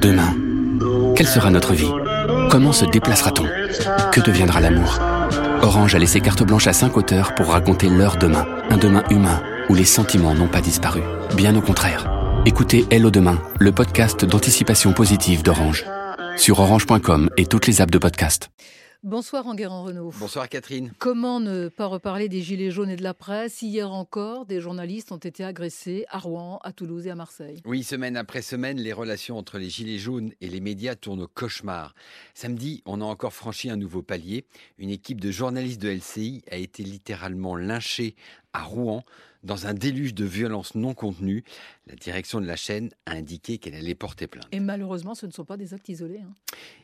Demain, quelle sera notre vie? Comment se déplacera-t-on? Que deviendra l'amour? Orange a laissé carte blanche à cinq auteurs pour raconter leur demain, un demain humain où les sentiments n'ont pas disparu. Bien au contraire. Écoutez Hello Demain, le podcast d'anticipation positive d'Orange. Sur orange.com et toutes les apps de podcast. Bonsoir Enguerrand Renault. Bonsoir Catherine. Comment ne pas reparler des Gilets jaunes et de la presse Hier encore, des journalistes ont été agressés à Rouen, à Toulouse et à Marseille. Oui, semaine après semaine, les relations entre les Gilets jaunes et les médias tournent au cauchemar. Samedi, on a encore franchi un nouveau palier. Une équipe de journalistes de LCI a été littéralement lynchée à Rouen dans un déluge de violences non contenues. La direction de la chaîne a indiqué qu'elle allait porter plainte. Et malheureusement, ce ne sont pas des actes isolés. Hein.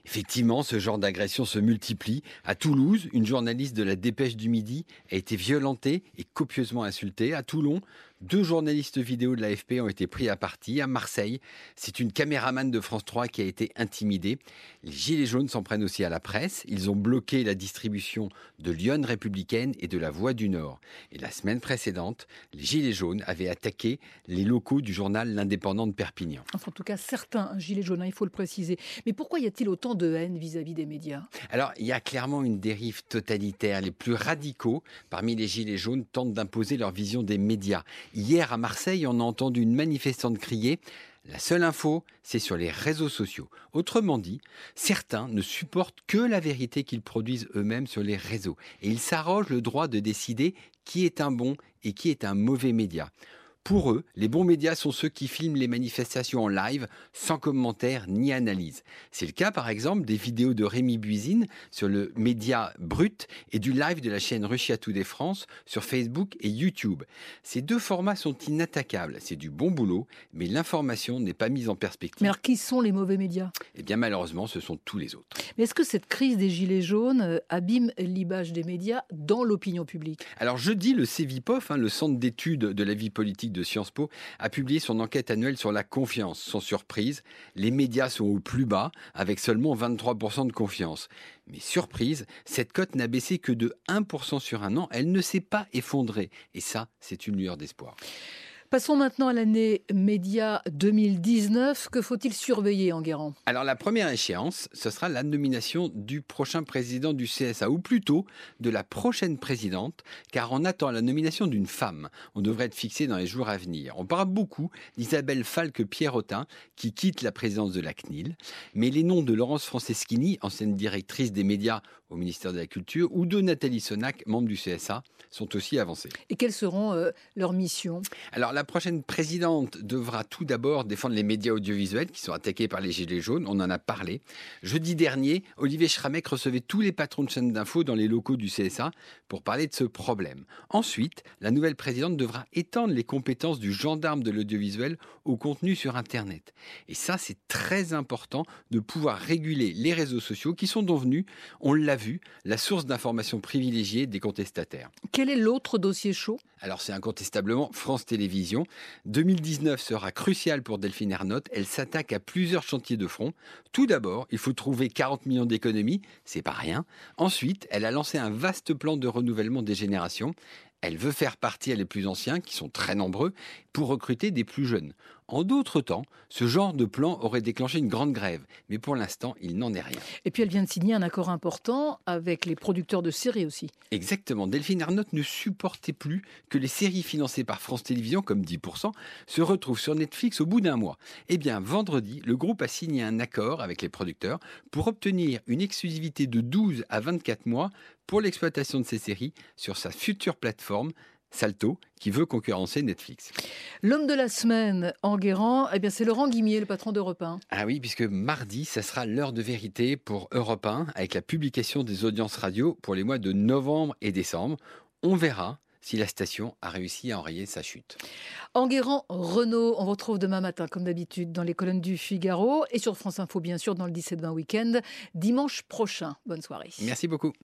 Effectivement, ce genre d'agression se multiplie. À Toulouse, une journaliste de la Dépêche du Midi a été violentée et copieusement insultée. À Toulon, deux journalistes vidéo de l'AFP ont été pris à partie. À Marseille, c'est une caméraman de France 3 qui a été intimidée. Les Gilets jaunes s'en prennent aussi à la presse. Ils ont bloqué la distribution de Lyon républicaine et de la Voix du Nord. Et la semaine précédente, les Gilets jaunes avaient attaqué les locaux du journal L'Indépendant de Perpignan. Enfin, en tout cas, certains Gilets jaunes, hein, il faut le préciser. Mais pourquoi y a-t-il autant de haine vis-à-vis des médias? Alors, il y a clairement une dérive totalitaire. Les plus radicaux parmi les Gilets jaunes tentent d'imposer leur vision des médias. Hier à Marseille, on a entendu une manifestante crier la seule info, c'est sur les réseaux sociaux. Autrement dit, certains ne supportent que la vérité qu'ils produisent eux-mêmes sur les réseaux. Et ils s'arrogent le droit de décider qui est un bon et qui est un mauvais média. Pour eux, les bons médias sont ceux qui filment les manifestations en live, sans commentaire ni analyse. C'est le cas par exemple des vidéos de Rémi Buisine sur le média Brut et du live de la chaîne Russia Today France sur Facebook et YouTube. Ces deux formats sont inattaquables, c'est du bon boulot, mais l'information n'est pas mise en perspective. Mais alors qui sont les mauvais médias? Eh bien malheureusement, ce sont tous les autres. Mais est-ce que cette crise des Gilets jaunes euh, abîme l'image des médias dans l'opinion publique? Alors jeudi, le CEVIPOF, hein, le Centre d'études de la vie politique de Sciences Po, a publié son enquête annuelle sur la confiance. Sans surprise, les médias sont au plus bas, avec seulement 23% de confiance. Mais surprise, cette cote n'a baissé que de 1% sur un an, elle ne s'est pas effondrée. Et ça, c'est une lueur d'espoir. Passons maintenant à l'année média 2019. Que faut-il surveiller en Guérant Alors la première échéance, ce sera la nomination du prochain président du CSA, ou plutôt de la prochaine présidente, car on attend la nomination d'une femme. On devrait être fixé dans les jours à venir. On parle beaucoup d'Isabelle Falque-Pierrotin, qui quitte la présidence de la CNIL, mais les noms de Laurence Franceschini, ancienne directrice des médias au ministère de la Culture, ou de Nathalie Sonac, membre du CSA, sont aussi avancés. Et quelles seront euh, leurs missions? Alors la prochaine présidente devra tout d'abord défendre les médias audiovisuels qui sont attaqués par les Gilets jaunes. On en a parlé. Jeudi dernier, Olivier Schramek recevait tous les patrons de chaînes d'infos dans les locaux du CSA pour parler de ce problème. Ensuite, la nouvelle présidente devra étendre les compétences du gendarme de l'audiovisuel au contenu sur Internet. Et ça, c'est très important de pouvoir réguler les réseaux sociaux qui sont devenus, on l'a vu, la source d'informations privilégiée des contestataires. Quel est l'autre dossier chaud? Alors c'est incontestablement France Télévisions. 2019 sera crucial pour Delphine Ernotte. Elle s'attaque à plusieurs chantiers de front. Tout d'abord, il faut trouver 40 millions d'économies, c'est pas rien. Ensuite, elle a lancé un vaste plan de renouvellement des générations. Elle veut faire partir les plus anciens, qui sont très nombreux, pour recruter des plus jeunes. En d'autres temps, ce genre de plan aurait déclenché une grande grève, mais pour l'instant, il n'en est rien. Et puis elle vient de signer un accord important avec les producteurs de séries aussi. Exactement. Delphine Arnott ne supportait plus que les séries financées par France Télévisions, comme 10%, se retrouvent sur Netflix au bout d'un mois. Eh bien, vendredi, le groupe a signé un accord avec les producteurs pour obtenir une exclusivité de 12 à 24 mois pour l'exploitation de ces séries sur sa future plateforme Salto, qui veut concurrencer Netflix. L'homme de la semaine, Enguerrand, eh bien c'est Laurent Guimier, le patron d'Europe 1. Ah oui, puisque mardi, ça sera l'heure de vérité pour Europe 1, avec la publication des audiences radio pour les mois de novembre et décembre. On verra si la station a réussi à enrayer sa chute. Enguerrand Renault, on retrouve demain matin, comme d'habitude, dans les colonnes du Figaro et sur France Info, bien sûr, dans le 17-20 week-end, dimanche prochain. Bonne soirée. Merci beaucoup.